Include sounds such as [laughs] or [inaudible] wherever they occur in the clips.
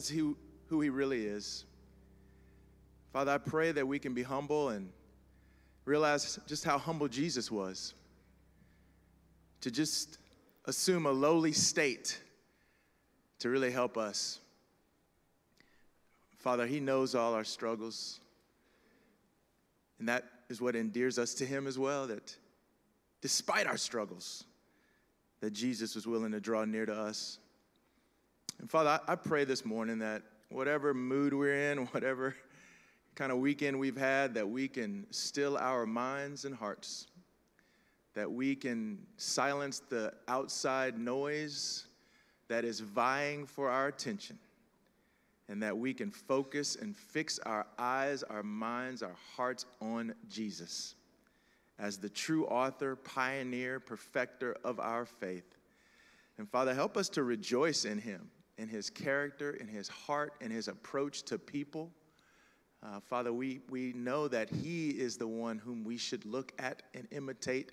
as who, who He really is. Father, I pray that we can be humble and realize just how humble Jesus was. To just assume a lowly state to really help us. Father, He knows all our struggles. And that is what endears us to Him as well, that despite our struggles, that Jesus was willing to draw near to us. And Father, I, pray this morning that whatever mood we're in, [laughs] whatever kind of weekend we've had, that we can still our minds and hearts, that we can silence the outside noise that is vying for our attention, and that we can focus and fix our eyes, our minds, our hearts on Jesus as the true author, pioneer, perfecter of our faith. And Father, help us to rejoice in him, in his character, in his heart, in his approach to people. Uh, Father, we, we know that he is the one whom we should look at and imitate.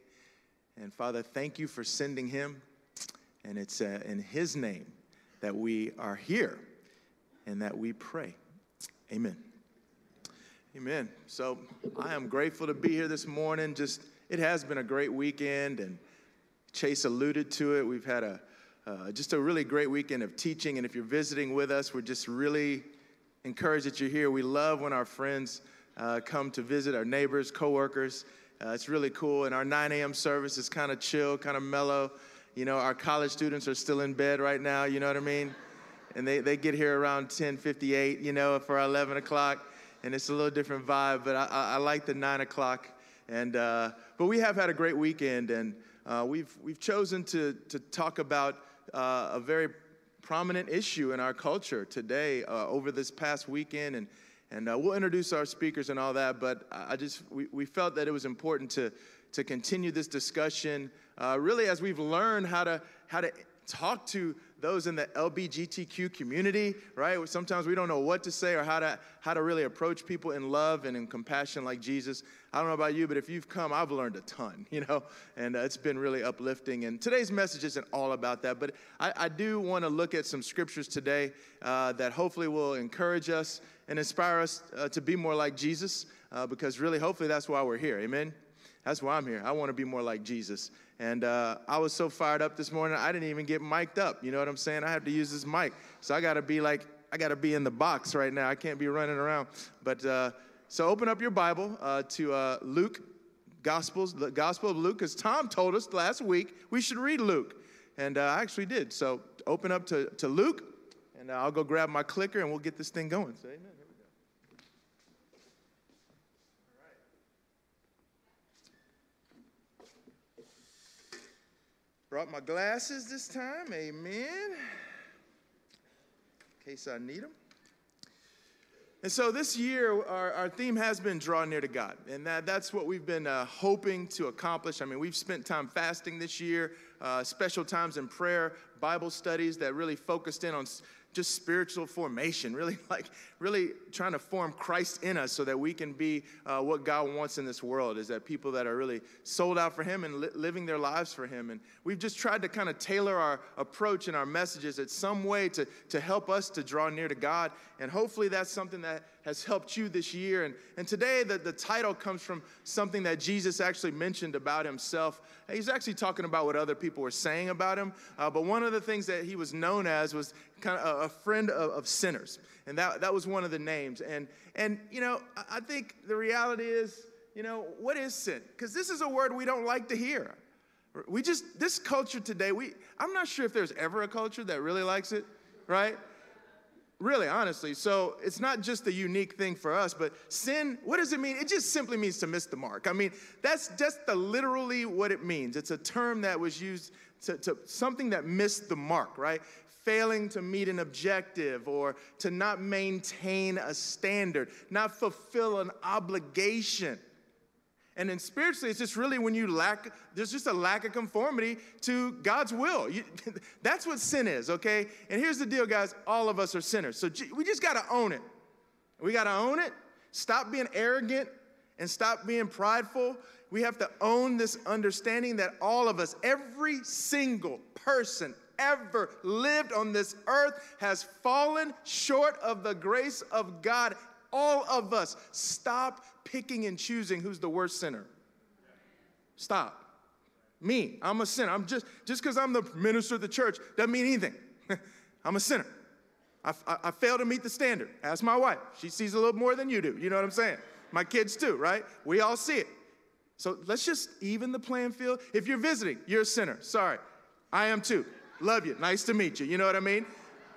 And Father, thank you for sending him. And it's uh, in his name that we are here and that we pray. Amen. Amen. So I am grateful to be here this morning. Just it has been a great weekend, and Chase alluded to it. We've had a uh, just a really great weekend of teaching. And if you're visiting with us, we're just really encouraged that you're here. We love when our friends uh, come to visit, our neighbors, coworkers. Uh, it's really cool. And our 9 a.m. service is kind of chill, kind of mellow. You know, our college students are still in bed right now. You know what I mean? And they, they get here around 10:58. You know, for 11 o'clock and it's a little different vibe. But I, I, I like the nine o'clock. And uh, but we have had a great weekend, and uh, we've we've chosen to to talk about uh, a very prominent issue in our culture today uh, over this past weekend, and and uh, we'll introduce our speakers and all that. But I just we, we felt that it was important to to continue this discussion, uh, really as we've learned how to how to talk to those in the LBGTQ community, right? Sometimes we don't know what to say or how to how to really approach people in love and in compassion like Jesus. I don't know about you, but if you've come, I've learned a ton, [laughs] you know, and uh, it's been really uplifting. And today's message isn't all about that, but I, I do want to look at some scriptures today uh, that hopefully will encourage us and inspire us uh, to be more like Jesus, uh, because really, hopefully, that's why we're here. Amen. That's why I'm here. I want to be more like Jesus. And uh, I was so fired up this morning, I didn't even get mic'd up. You know what I'm saying? I have to use this mic. So I got to be like, I got to be in the box right now. I can't be running around. But uh, so open up your Bible uh, to uh, Luke, Gospels, the Gospel of Luke, because Tom told us last week we should read Luke. And uh, I actually did. So open up to, to Luke, and I'll go grab my clicker and we'll get this thing going. So, amen. Brought my glasses this time, amen. In case I need them. And so this year, our, our theme has been draw near to God. And that, that's what we've been uh, hoping to accomplish. I mean, we've spent time fasting this year, uh, special times in prayer, Bible studies that really focused in on just spiritual formation, [laughs] really like really trying to form Christ in us so that we can be uh, what God wants in this world is that people that are really sold out for Him and li- living their lives for Him. And we've just tried to kind of tailor our approach and our messages in some way to, to help us to draw near to God. And hopefully that's something that has helped you this year. And, and today, the, the title comes from something that Jesus actually mentioned about himself. He's actually talking about what other people were saying about him. Uh, but one of the things that he was known as was kind of a, a friend of, of, sinners. And that, that was one of the names. And, and, you know, I think the reality is, you know, what is sin? Because this is a word we don't like to hear. We just, this culture today, we, I'm not sure if there's ever a culture that really likes it, right? Really, honestly. So it's not just a unique thing for us, but sin, what does it mean? It just simply means to miss the mark. I mean, that's just the literally what it means. It's a term that was used to, to something that missed the mark, right? Failing to meet an objective or to not maintain a standard, not fulfill an obligation. And then spiritually, it's just really when you lack, there's just a lack of conformity to God's will. You, [laughs] that's what sin is, okay? And here's the deal, guys all of us are sinners. So we just got to own it. We got to own it. Stop being arrogant and stop being prideful. We have to own this understanding that all of us, every single person ever lived on this earth has fallen short of the grace of God. All of us. Stop picking and choosing who's the worst sinner. Stop. Me, I'm a sinner. I'm just just because I'm the minister of the church doesn't mean anything. [laughs] I'm a sinner. I, I, I fail to meet the standard. Ask my wife. She sees a little more than you do. You know what I'm saying? My kids too, right? We all see it. So let's just even the playing field. If you're visiting, you're a sinner. Sorry. I am too. Love you. Nice to meet you. You know what I mean?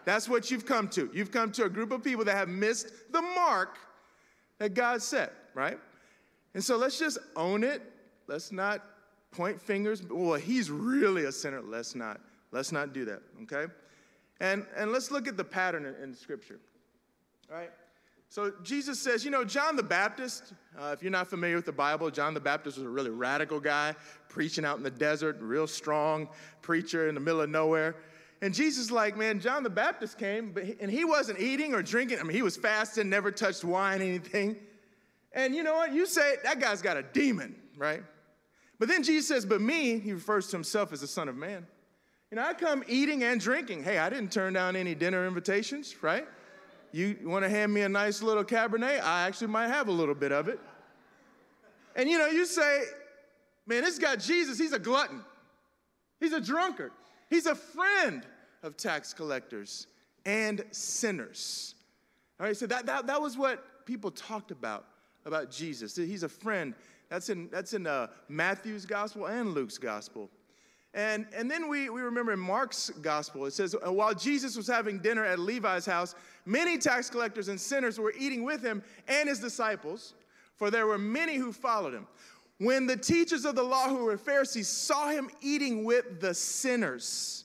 That's what you've come to. You've come to a group of people that have missed the mark that God set, right? And so let's just own it. Let's not point fingers. Well, he's really a sinner. Let's not. Let's not do that, okay? And, and let's look at the pattern in, in Scripture, all right? So Jesus says, you know, John the Baptist, uh, if you're not familiar with the Bible, John the Baptist was a really radical guy, preaching out in the desert, real strong preacher in the middle of nowhere. And Jesus, like, man, John the Baptist came, but he, and he wasn't eating or drinking. I mean, he was fasting, never touched wine, anything. And you know what? You say that guy's got a demon, right? But then Jesus says, but me, he refers to himself as the Son of Man. You know, I come eating and drinking. Hey, I didn't turn down any dinner invitations, right? You want to hand me a nice little Cabernet? I actually might have a little bit of it. And you know, you say, man, this guy Jesus, he's a glutton. He's a drunkard. He's a friend of tax collectors and sinners. All right, so that, that, that was what people talked about, about Jesus. He's a friend. That's in, that's in uh, Matthew's gospel and Luke's gospel. And, and then we, we remember in Mark's gospel, it says, while Jesus was having dinner at Levi's house, many tax collectors and sinners were eating with him and his disciples, for there were many who followed him. When the teachers of the law who were Pharisees saw him eating with the sinners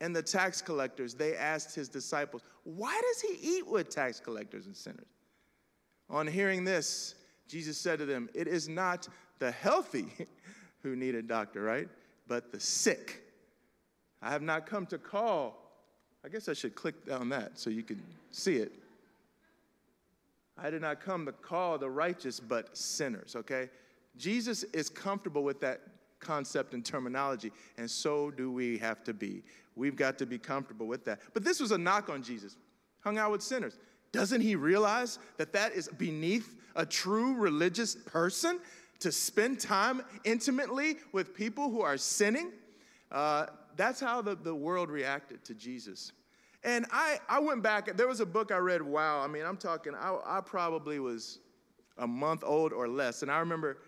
and the tax collectors, they asked his disciples, Why does he eat with tax collectors and sinners? On hearing this, Jesus said to them, It is not the healthy [laughs] who need a doctor, right? But the sick. I have not come to call. I guess I should click on that so you can see it. I did not come to call the righteous, but sinners, okay? Jesus is comfortable with that concept and terminology, and so do we have to be. We've got to be comfortable with that. But this was a knock on Jesus. Hung out with sinners. Doesn't he realize that that is beneath a true religious person? To spend time intimately with people who are sinning. Uh, that's how the, the world reacted to Jesus. And I, I went back, there was a book I read, wow, I mean, I'm talking, I, I probably was a month old or less. And I remember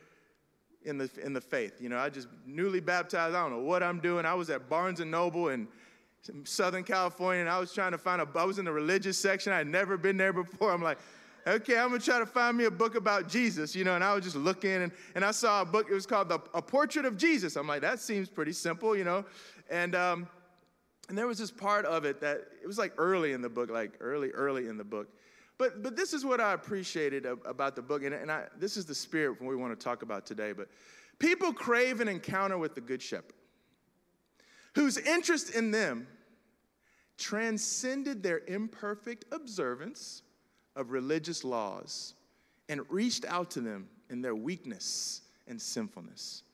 in the, in the faith, you know, I just newly baptized, I don't know what I'm doing. I was at Barnes and Noble in Southern California, and I was trying to find a, I was in the religious section. I had never been there before. I'm like, okay, I'm gonna try to find me a book about Jesus, you know, and I was just looking and, and I saw a book, it was called the, A Portrait of Jesus. I'm like, that seems pretty simple, you know. And um, and there was this part of it that it was like early in the book, like early, early in the book. But but this is what I appreciated about the book, and, and I, this is the spirit we want to talk about today. But people crave an encounter with the Good Shepherd, whose interest in them transcended their imperfect observance of religious laws and reached out to them in their weakness and sinfulness.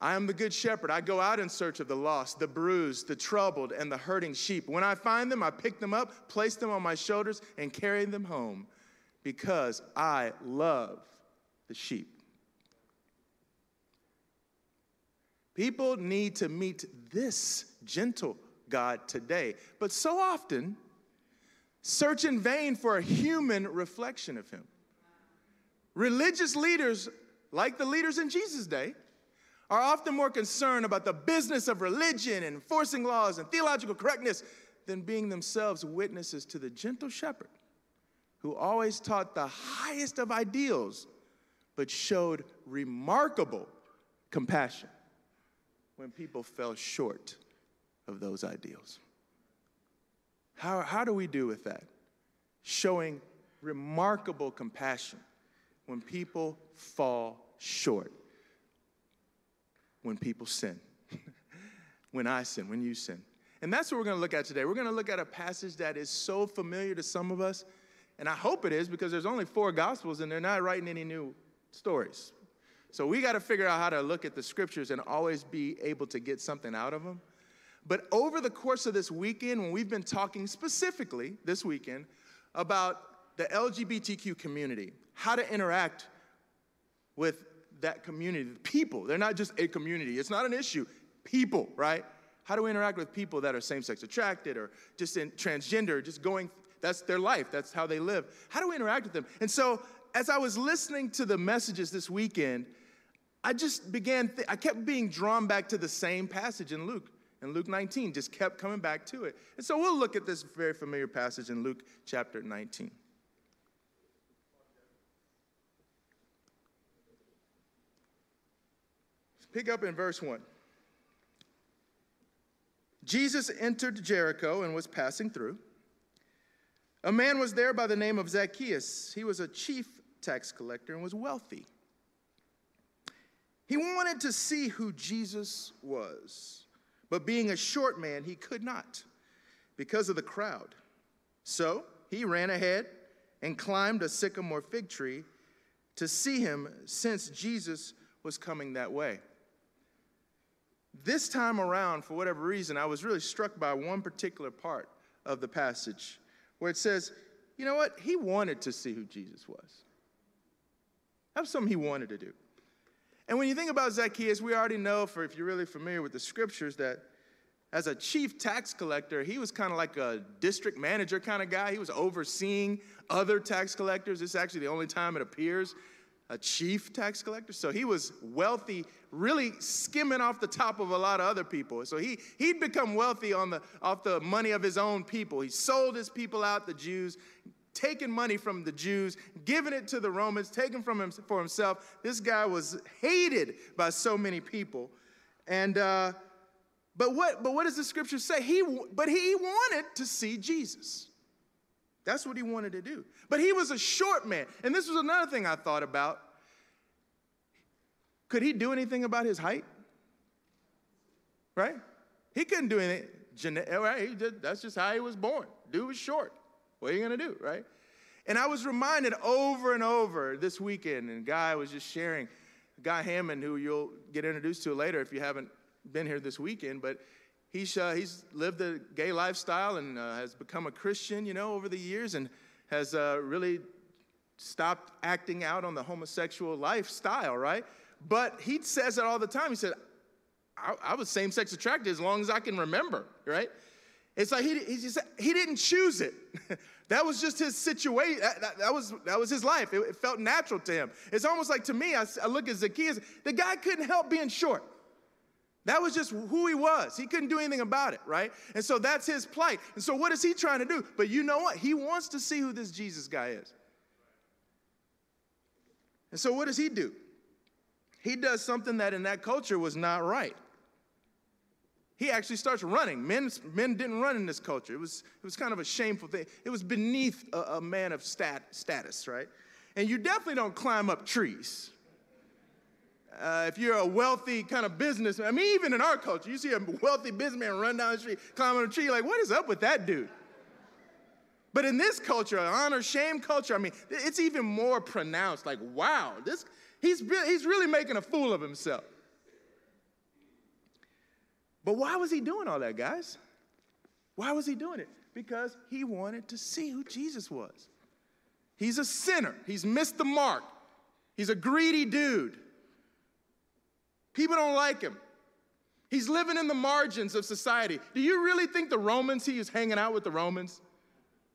I am the good shepherd. I go out in search of the lost, the bruised, the troubled, and the hurting sheep. When I find them, I pick them up, place them on my shoulders, and carry them home because I love the sheep. People need to meet this gentle God today, but so often, search in vain for a human reflection of him. Religious leaders, like the leaders in Jesus' day, are often more concerned about the business of religion and enforcing laws and theological correctness than being themselves witnesses to the gentle shepherd who always taught the highest of ideals but showed remarkable compassion when people fell short of those ideals. How, how do we do with that? Showing remarkable compassion when people fall short, when people sin, [laughs] when I sin, when you sin. And that's what we're going to look at today. We're going to look at a passage that is so familiar to some of us, and I hope it is because there's only four gospels and they're not writing any new stories. So we got to figure out how to look at the scriptures and always be able to get something out of them. But over the course of this weekend, when we've been talking specifically this weekend about the LGBTQ community, how to interact with that community—the people, they're not just a community, it's not an issue, people, right? How do we interact with people that are same sex attracted or just in transgender, just going, that's their life, that's how they live? How do we interact with them? And so, as I was listening to the messages this weekend, I just began, th- I kept being drawn back to the same passage in Luke. In Luke 19, just kept coming back to it. And so we'll look at this very familiar passage in Luke chapter 19. Pick up in verse 1. Jesus entered Jericho and was passing through. A man was there by the name of Zacchaeus. He was a chief tax collector and was wealthy. He wanted to see who Jesus was, but being a short man, he could not because of the crowd. So he ran ahead and climbed a sycamore fig tree to see him since Jesus was coming that way. This time around, for whatever reason, I was really struck by one particular part of the passage where it says, you know what? He wanted to see who Jesus was. That was something he wanted to do. And when you think about Zacchaeus, we already know, for if you're really familiar with the scriptures, that as a chief tax collector, he was kind of like a district manager kind of guy. He was overseeing other tax collectors. This is actually the only time it appears a chief tax collector. So he was wealthy, really skimming off the top of a lot of other people. So he, he'd become wealthy on the, off the money of his own people. He sold his people out, the Jews, taking money from the Jews, giving it to the Romans, taking from him for himself. This guy was hated by so many people. And, uh, but what, but what does the scripture say? He, but he wanted to see Jesus. That's what he wanted to do. But he was a short man. And this was another thing I thought about. Could he do anything about his height? Right? He couldn't do anything. Right? That's just how he was born. Dude was short. What are you going to do, right? And I was reminded over and over this weekend, and Guy was just sharing, Guy Hammond, who you'll get introduced to later if you haven't been here this weekend, but he's, uh, he's lived a gay lifestyle and uh, has become a Christian, you know, over the years and has uh, really stopped acting out on the homosexual lifestyle, right? But he says it all the time. He said, I, I was same sex attracted as long as I can remember, right? It's like he, he, just, he didn't choose it. [laughs] that was just his situation. That, that, that, was, that was his life. It, it, felt natural to him. It's almost like to me, I, I look at Zacchaeus, the guy couldn't help being short. That was just who he was. He couldn't do anything about it, right? And so that's his plight. And so what is he trying to do? But you know what? He wants to see who this Jesus guy is. And so what does he do? He does something that in that culture was not right. He actually starts running. Men, men didn't run in this culture. It was, it was kind of a shameful thing. It was beneath a, a man of stat, status, right? And you definitely don't climb up trees. Uh, if you're a wealthy kind of businessman, I mean, even in our culture, you see a wealthy businessman run down the street, climbing a tree, like, what is up with that dude? But in this culture, honor shame culture, I mean, it's even more pronounced. Like, wow, this he's he's really making a fool of himself. But why was he doing all that, guys? Why was he doing it? Because he wanted to see who Jesus was. He's a sinner. He's missed the mark. He's a greedy dude. People don't like him. He's living in the margins of society. Do you really think the Romans, he is hanging out with the Romans?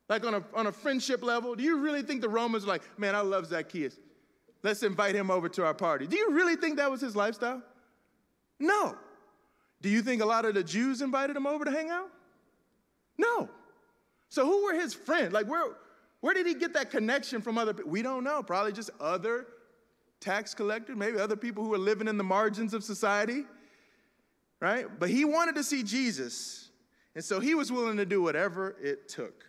Like on a, on a friendship level? Do you really think the Romans like, man, I love Zacchaeus. Let's invite him over to our party. Do you really think that was his lifestyle? No. Do you think a lot of the Jews invited him over to hang out? No. So who were his friends? Like where, where did he get that connection from other people? We don't know. Probably just other tax collectors, maybe other people who are living in the margins of society, right? But he wanted to see Jesus, and so he was willing to do whatever it took.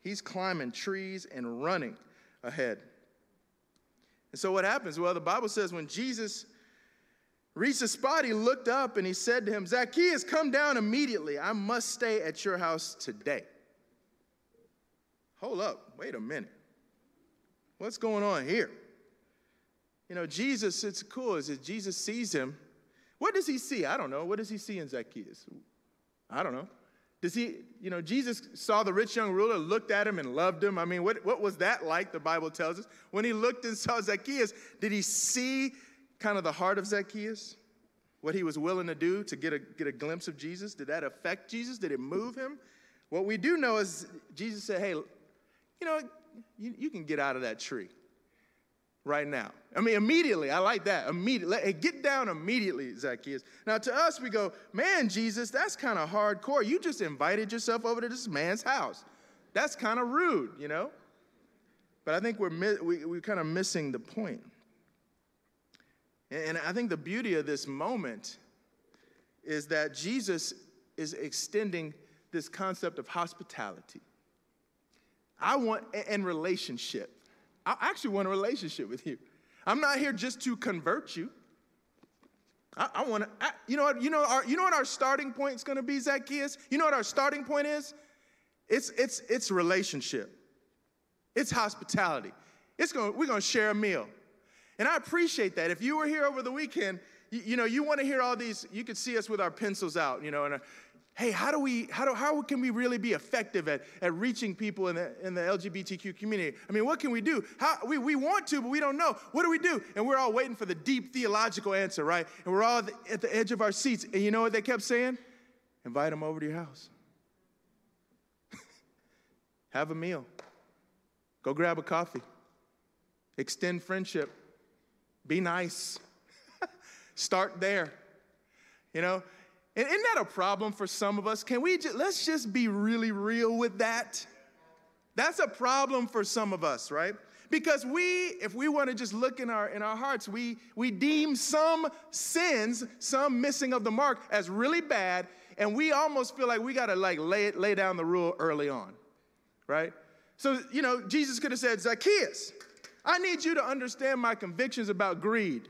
He's climbing trees and running ahead. And so what happens? Well, the Bible says when Jesus reached the spot, he looked up and he said to him, Zacchaeus, come down immediately. I must stay at your house today. Hold up, wait a minute. What's going on here? You know, Jesus, it's cool is that Jesus sees him. What does he see? I don't know. What does he see in Zacchaeus? I don't know. Does he, you know, Jesus saw the rich young ruler, looked at him and loved him. I mean, what, what was that like, the Bible tells us? When he looked and saw Zacchaeus, did he see kind of the heart of Zacchaeus? What he was willing to do to get a, get a glimpse of Jesus? Did that affect Jesus? Did it move him? What we do know is Jesus said, hey, you know, you, you can get out of that tree right now. I mean, immediately. I like that. Immediately. Get down immediately, Zacchaeus. Now, to us, we go, man, Jesus, that's kind of hardcore. You just invited yourself over to this man's house. That's kind of rude, you know? But I think we're, we, we're kind of missing the point. And I think the beauty of this moment is that Jesus is extending this concept of hospitality. I want, and relationship. I actually want a relationship with you. I'm not here just to convert you. I, I want to, you know what, you know, our, you know what our starting point is going to be, Zacchaeus? You know what our starting point is? It's, it's, it's relationship. It's hospitality. It's going, we're going to share a meal. And I appreciate that. If you were here over the weekend, you, you know, you want to hear all these, you could see us with our pencils out, you know, and uh, hey, how do we, how, do, how can we really be effective at, at reaching people in the, in the LGBTQ community? I mean, what can we do? How, we, we want to, but we don't know. What do we do? And we're all waiting for the deep theological answer, right? And we're all at the edge of our seats. And you know what they kept saying? Invite them over to your house. [laughs] Have a meal. Go grab a coffee. Extend friendship. Be nice. [laughs] Start there. You know, and isn't that a problem for some of us? Can we just, let's just be really real with that? That's a problem for some of us, right? Because we, if we want to just look in our in our hearts, we we deem some sins, some missing of the mark as really bad, and we almost feel like we gotta like lay it, lay down the rule early on. Right? So, you know, Jesus could have said, Zacchaeus, I need you to understand my convictions about greed.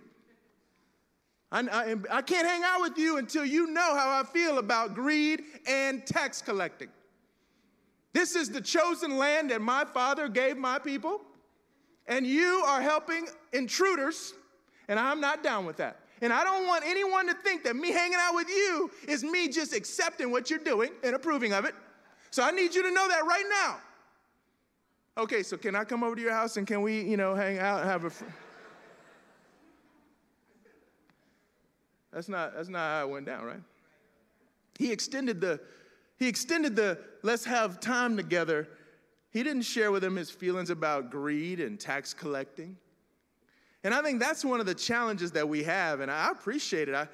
I, I, I, can't hang out with you until you know how I feel about greed and tax collecting. This is the chosen land that my father gave my people, and you are helping intruders, and I'm not down with that. And I don't want anyone to think that me hanging out with you is me just accepting what you're doing and approving of it. So I need you to know that right now. Okay, so can I come over to your house and can we, you know, hang out and have a. Fr- That's not, that's not how it went down, right? He extended the, he extended the let's have time together. He didn't share with him his feelings about greed and tax collecting. And I think that's one of the challenges that we have, and I appreciate it. I,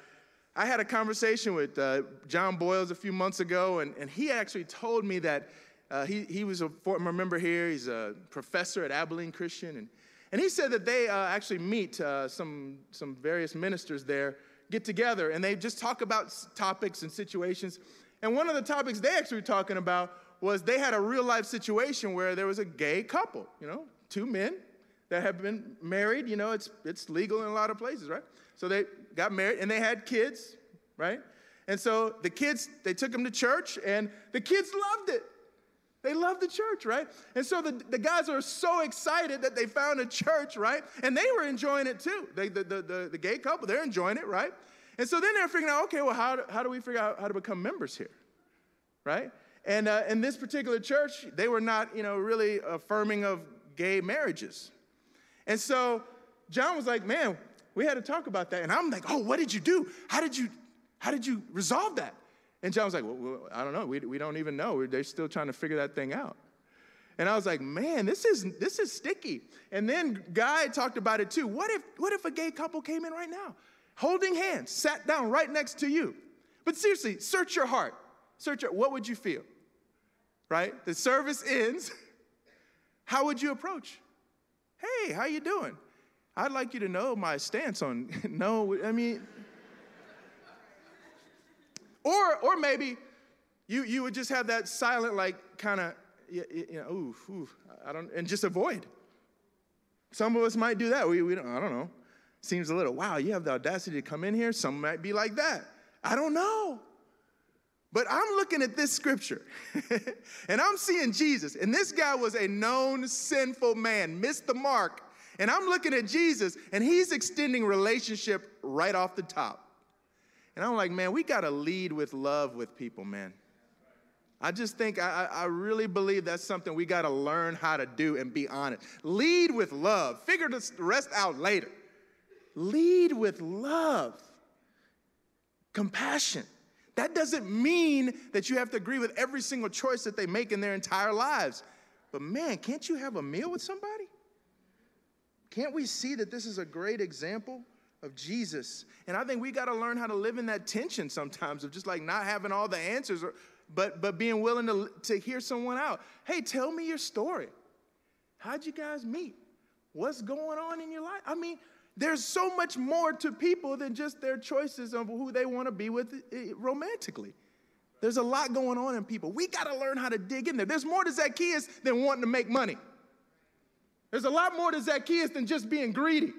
I had a conversation with uh, John Boyles a few months ago, and, and he actually told me that uh, he, he was a former member here. He's a professor at Abilene Christian. And, and he said that they uh, actually meet uh, some, some various ministers there get together and they just talk about topics and situations. And one of the topics they actually were talking about was they had a real life situation where there was a gay couple, you know, two men that have been married. You know, it's, it's legal in a lot of places, right? So they got married and they had kids, right? And so the kids, they took them to church and the kids loved it. They love the church, right? And so the, the guys are so excited that they found a church, right? And they were enjoying it too. They, the, the, the, the gay couple, they're enjoying it, right? And so then they're figuring out, okay, well, how do, how do we figure out how to become members here, right? And uh, in this particular church, they were not, you know, really affirming of gay marriages. And so John was like, man, we had to talk about that. And I'm like, oh, what did you do? How did you, how did you resolve that? And John was like, well, I don't know. We, we don't even know. They're still trying to figure that thing out. And I was like, man, this is this is sticky. And then Guy talked about it too. What if what if a gay couple came in right now, holding hands, sat down right next to you? But seriously, search your heart. Search your, what would you feel? Right? The service ends. [laughs] How would you approach? Hey, how you doing? I'd like you to know my stance on [laughs] no, I mean, or, maybe you, you would just have that silent, like, kind of, you, you know, oof, oof, I don't, and just avoid. Some of us might do that. We, we don't, I don't know. Seems a little, wow, you have the audacity to come in here. Some might be like that. I don't know. But I'm looking at this scripture [laughs] and I'm seeing Jesus. And this guy was a known sinful man, missed the mark. And I'm looking at Jesus and he's extending relationship right off the top. And I'm like, man, we got to lead with love with people, man. I just think, I, I really believe that's something we got to learn how to do and be honest. Lead with love, figure the rest out later. Lead with love, compassion. That doesn't mean that you have to agree with every single choice that they make in their entire lives. But man, can't you have a meal with somebody? Can't we see that this is a great example of Jesus? And I think we got to learn how to live in that tension sometimes of just like not having all the answers, or, but, but being willing to, to hear someone out. Hey, tell me your story. How'd you guys meet? What's going on in your life? I mean, there's so much more to people than just their choices of who they want to be with eh, romantically. There's a lot going on in people. We got to learn how to dig in there. There's more to Zacchaeus than wanting to make money. There's a lot more to Zacchaeus than just being greedy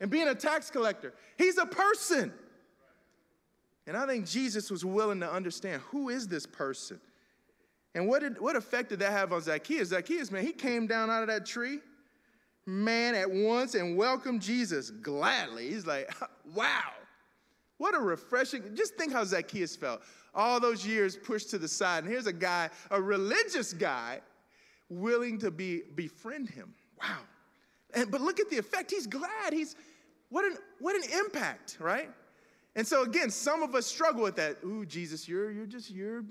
and being a tax collector. He's a person. And I think Jesus was willing to understand who is this person? And what, did, what effect did that have on Zacchaeus? Zacchaeus, man, he came down out of that tree man at once and welcomed Jesus gladly. He's like, [laughs] wow, what a refreshing. Just think how Zacchaeus felt. All those years pushed to the side. And here's a guy, a religious guy, willing to be befriend him. Wow. And but look at the effect. He's glad. He's what an what an impact, right? And so again, some of us struggle with that. Ooh, Jesus, you're you're just you're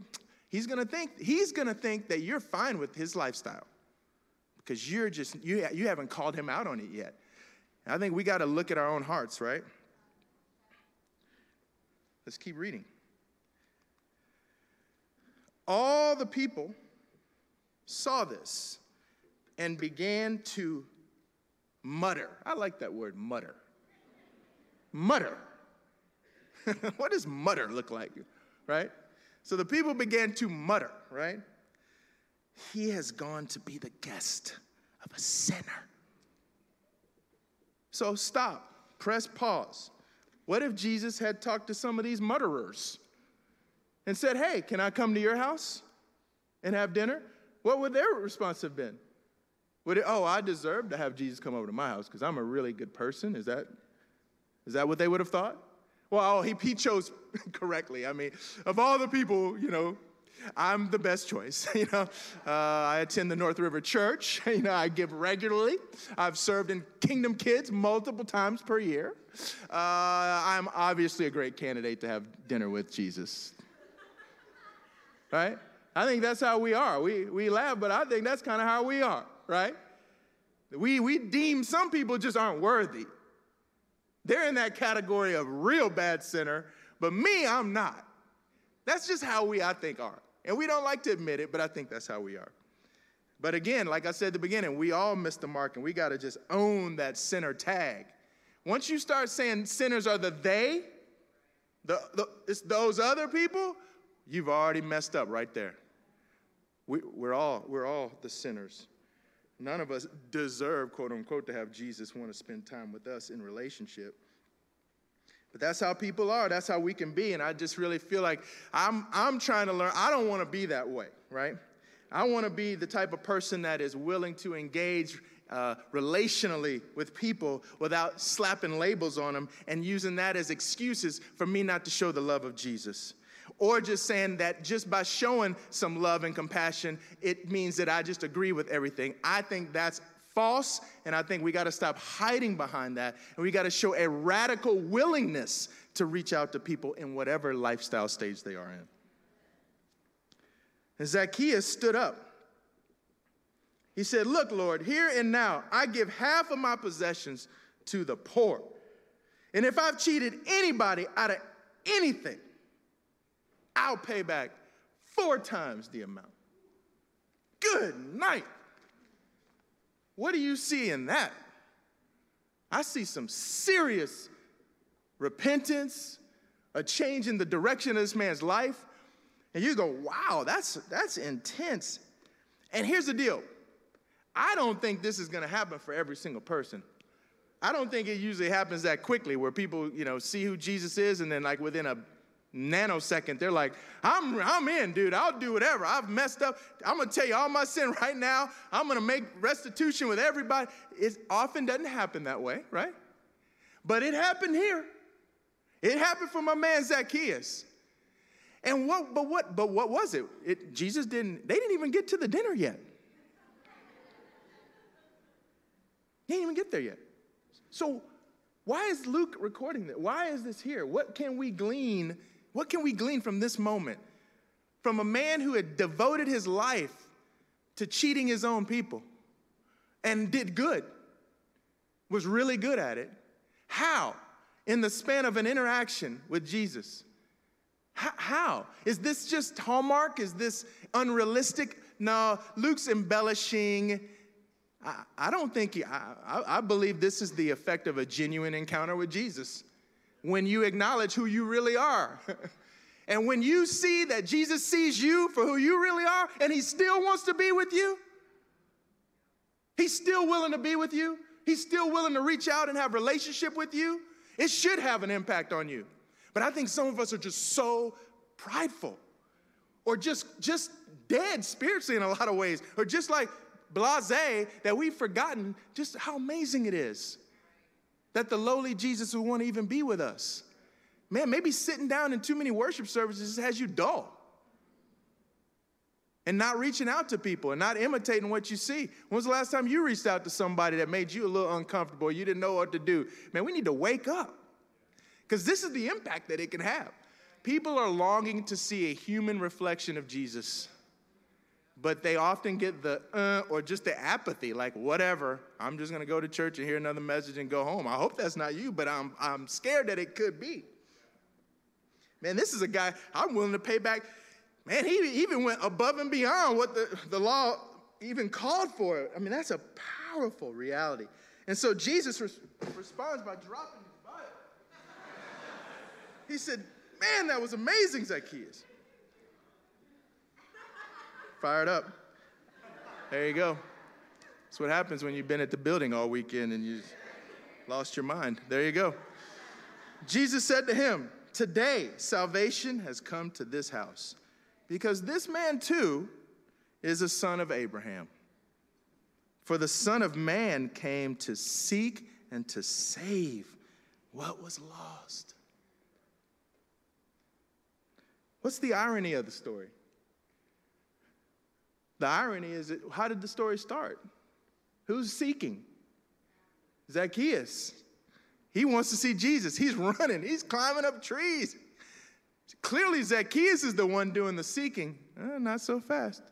he's gonna think, he's gonna think that you're fine with his lifestyle because you're just, you, you haven't called him out on it yet. I think we got to look at our own hearts, right? Let's keep reading. All the people saw this and began to mutter. I like that word, mutter. Mutter. [laughs] what does mutter look like? Right? So the people began to mutter, right? He has gone to be the guest of a sinner. So stop, press pause. What if Jesus had talked to some of these mutterers and said, Hey, can I come to your house and have dinner? What would their response have been? Would it, oh, I deserve to have Jesus come over to my house because I'm a really good person? Is that, is that what they would have thought? Well, he, he chose [laughs] correctly. I mean, of all the people, you know, I'm the best choice. [laughs] you know, uh, I attend the North River Church. [laughs] You know, I give regularly. I've served in Kingdom Kids multiple times per year. Uh, I'm obviously a great candidate to have dinner with Jesus. Right? I think that's how we are. We, we laugh, but I think that's kind of how we are, right? We, we deem some people just aren't worthy. They're in that category of real bad sinner, but me, I'm not. That's just how we, I think, are. And we don't like to admit it, but I think that's how we are. But again, like I said at the beginning, we all miss the mark and we got to just own that sinner tag. Once you start saying sinners are the they, the, the, it's those other people, you've already messed up right there. We, we're, all, we're all the sinners. None of us deserve, quote unquote, to have Jesus want to spend time with us in relationship. But that's how people are. That's how we can be. And I just really feel like I'm, I'm trying to learn. I don't want to be that way, right? I want to be the type of person that is willing to engage uh, relationally with people without slapping labels on them and using that as excuses for me not to show the love of Jesus. Or just saying that just by showing some love and compassion, it means that I just agree with everything. I think that's false, and I think we got to stop hiding behind that, and we got to show a radical willingness to reach out to people in whatever lifestyle stage they are in. And Zacchaeus stood up. He said, Look, Lord, here and now, I give half of my possessions to the poor. And if I've cheated anybody out of anything, I'll pay back four times the amount. Good night. What do you see in that? I see some serious repentance, a change in the direction of this man's life. And you go, wow, that's, that's intense. And here's the deal I don't think this is gonna happen for every single person. I don't think it usually happens that quickly where people, you know, see who Jesus is and then like within a nanosecond, they're like, I'm, I'm in, dude. I'll do whatever. I've messed up. I'm going to tell you all my sin [laughs] right now. I'm going to make restitution with everybody. It often doesn't happen that way, right? But it happened here. It happened for my man Zacchaeus. And what, but what, but what was it? it? Jesus didn't, they didn't even get to the dinner yet. He didn't even get there yet. So why is Luke recording that? Why is this here? What can we glean? What can we glean from this moment? From a man who had devoted his life to cheating his own people and did good, was really good at it. How? In the span of an interaction with Jesus. How? Is this just Hallmark? Is this unrealistic? No, Luke's embellishing I, I don't think, he, I, I believe this is the effect of a genuine encounter with Jesus. When you acknowledge who you really are. [laughs] and when you see that Jesus sees you for who you really are and he still wants to be with you, he's still willing to be with you, he's still willing to reach out and have relationship with you, it should have an impact on you. But I think some of us are just so prideful or just just dead spiritually in a lot of ways or just like blase that we've forgotten just how amazing it is that the lowly Jesus would want to even be with us. Man, maybe sitting down in too many worship services has you dull. And not reaching out to people and not imitating what you see. When was the last time you reached out to somebody that made you a little uncomfortable? You didn't know what to do. Man, we need to wake up. Because this is the impact that it can have. People are longing to see a human reflection of Jesus but they often get the uh, or just the apathy, like whatever. I'm just gonna go to church and hear another message and go home. I hope that's not you, but I'm I'm scared that it could be. Man, this is a guy I'm willing to pay back. Man, he even went above and beyond what the, the law even called for. I mean, that's a powerful reality. And so Jesus res- responds by dropping his Bible. He said, Man, that was amazing, Zacchaeus fired up. There you go. That's what happens when you've been at the building all weekend and you lost your mind. There you go. Jesus said to him, Today salvation has come to this house, because this man too is a son of Abraham. For the Son of Man came to seek and to save what was lost. What's the irony of the story? The irony is, that, how did the story start? Who's seeking? Zacchaeus. He wants to see Jesus. He's [laughs] running, he's climbing up trees. Clearly, Zacchaeus is the one doing the seeking. Uh, not so fast.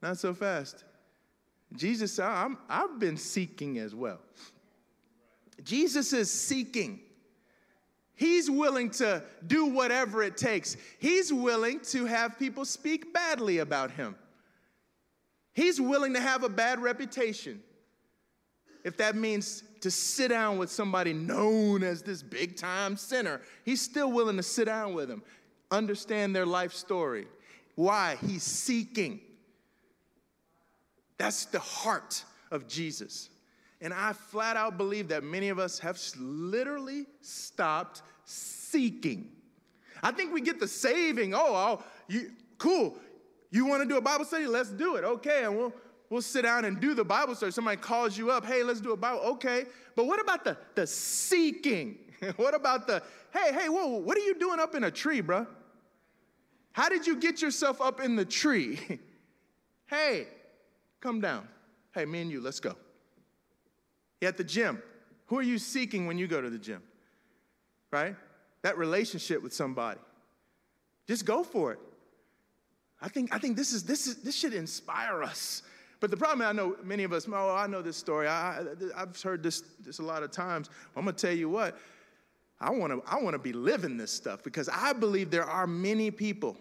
Not so fast. Jesus said, I've been seeking as well. Jesus is seeking. He's willing to do whatever it takes. He's willing to have people speak badly about him. He's willing to have a bad reputation. If that means to sit down with somebody known as this big time sinner, he's still willing to sit down with them, understand their life story. Why? He's seeking. That's the heart of Jesus. And I flat out believe that many of us have literally stopped seeking. I think we get the saving. Oh, oh you, cool. You want to do a Bible study? Let's do it. Okay, and we'll we'll sit down and do the Bible study. Somebody calls you up, hey, let's do a Bible. Okay, but what about the the seeking? [laughs] what about the hey, hey, whoa, what are you doing up in a tree, bruh? How did you get yourself up in the tree? [laughs] hey, come down. Hey, me and you, let's go. You're at the gym. Who are you seeking when you go to the gym? Right? That relationship with somebody. Just go for it. I think, I think this, is, this, is, this should inspire us. But the problem, I know many of us, oh, I know this story. I, have heard this, this a lot of times. I'm going to tell you what, I want to I wanna be living this stuff because I believe there are many people,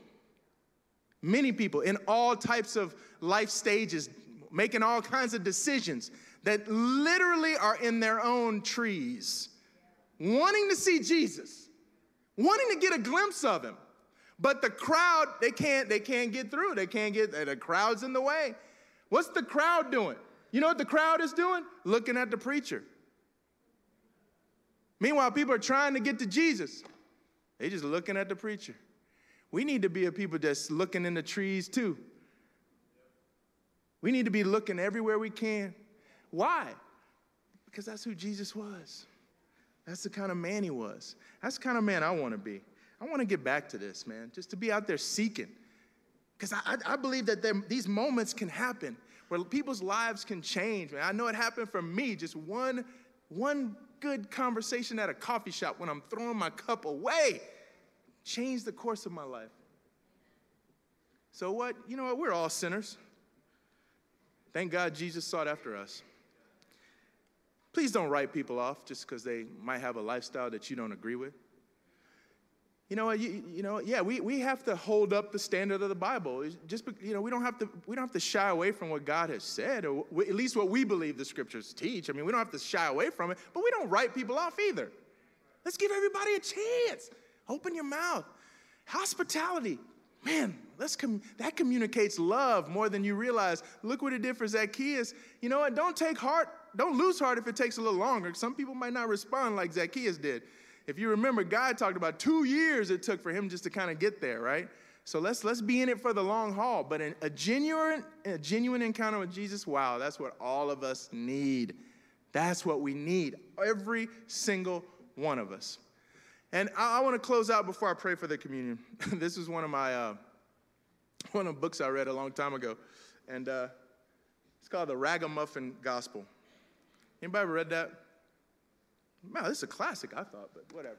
many people in all types of life stages, making all kinds of decisions that literally are in their own trees, wanting to see Jesus, wanting to get a glimpse of him. But the crowd, they can't, they can't get through. They can't get, the crowd's in the way. What's the crowd doing? You know what the crowd is doing? Looking at the preacher. Meanwhile, people are trying to get to Jesus. They're just looking at the preacher. We need to be a people that's looking in the trees too. We need to be looking everywhere we can. Why? Because that's who Jesus was. That's the kind of man he was. That's the kind of man I want to be. I want to get back to this, man, just to be out there seeking. Because I, I, believe that there, these moments can happen where people's lives can change. Man. I know it happened for me, just one, one good conversation at a coffee shop when I'm throwing my cup away changed the course of my life. So, what? You know what? We're all sinners. Thank God Jesus sought after us. Please don't write people off just because they might have a lifestyle that you don't agree with. You know, you, you know, yeah, we, we have to hold up the standard of the Bible. Just you know, we don't have to we don't have to shy away from what God has said, or at least what we believe the scriptures teach. I mean, we don't have to shy away from it, but we don't write people off either. Let's give everybody a chance. Open your mouth. Hospitality, man, let's com- that communicates love more than you realize. Look what it did for Zacchaeus. You know what? Don't take heart, don't lose heart if it takes a little longer. Some people might not respond like Zacchaeus did. If you remember, God talked about two years it took for him just to kind of get there, right? So let's let's be in it for the long haul. But a genuine, a genuine encounter with Jesus, wow, that's what all of us need. That's what we need. Every single one of us. And I, I want to close out before I pray for the communion. [laughs] this is one of my uh, one of the books I read a long time ago, and uh, it's called the Ragamuffin Gospel. Anybody ever read that? Man, this is a classic, I thought, but whatever.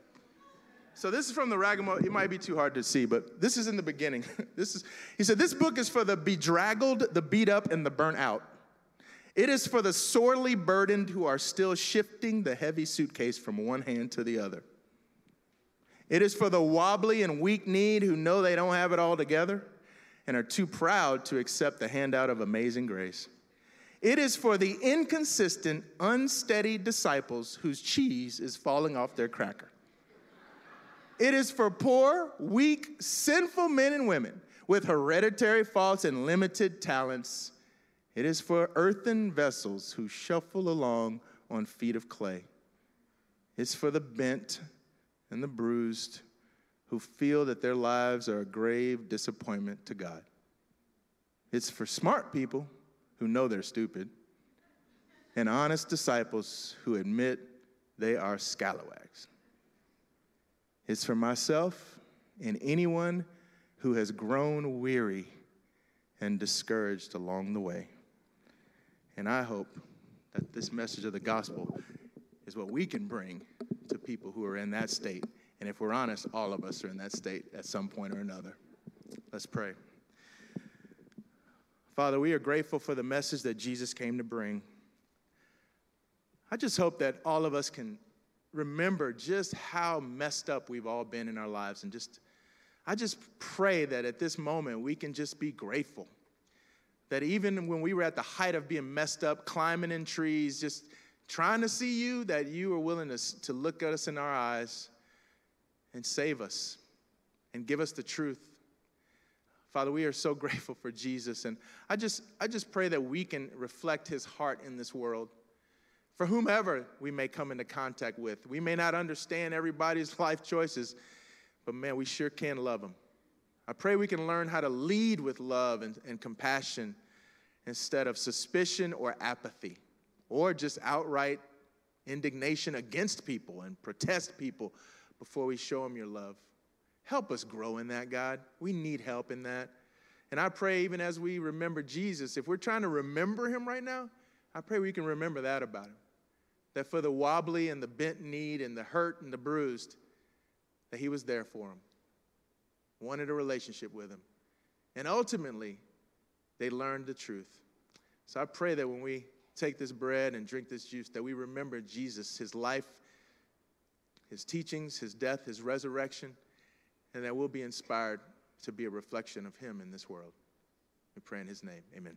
So this is from the Ragamuffin. It might be too hard to see, but this is in the beginning. [laughs] this is. He said, "This book is for the bedraggled, the beat up, and the burnt out. It is for the sorely burdened who are still shifting the heavy suitcase from one hand to the other. It is for the wobbly and weak kneed who know they don't have it all together and are too proud to accept the handout of amazing grace. It is for the inconsistent, unsteady disciples whose cheese is falling off their cracker. It is for poor, weak, sinful men and women with hereditary faults and limited talents. It is for earthen vessels who shuffle along on feet of clay. It's for the bent and the bruised who feel that their lives are a grave disappointment to God. It's for smart people who know they're stupid, and honest disciples who admit they are scalawags. It's for myself and anyone who has grown weary and discouraged along the way. And I hope that this message of the gospel is what we can bring to people who are in that state and if we're honest, all of us are in that state at some point or another. Let's pray. Father, we are grateful for the message that Jesus came to bring. I just hope that all of us can remember just how messed up we've all been in our lives and just I just pray that at this moment we can just be grateful. That even when we were at the height of being messed up, climbing in trees, just trying to see you, that you were willing to, to look at us in our eyes and save us and give us the truth. Father, we are so [laughs] grateful for Jesus. And I just, I just pray that we can reflect his heart in this world for whomever we may come into contact with. We may not understand everybody's [laughs] life choices, but man, we sure can love them. I pray we can learn how to lead with love and, and compassion instead of suspicion or apathy or just outright indignation against people and protest people before we show them your love. Help us grow in that, God. We need help in that. And I pray, even as we remember Jesus, if we're trying to remember him right now, I pray we can remember that about him. That for the wobbly and the bent need and the hurt and the bruised, that he was there for them, wanted a relationship with him. And ultimately, they learned the truth. So I pray that when we take this bread and drink this juice, that we remember Jesus, his life, his teachings, his death, his resurrection, and that we'll be inspired to be a reflection of him in this world. We pray in his name. Amen.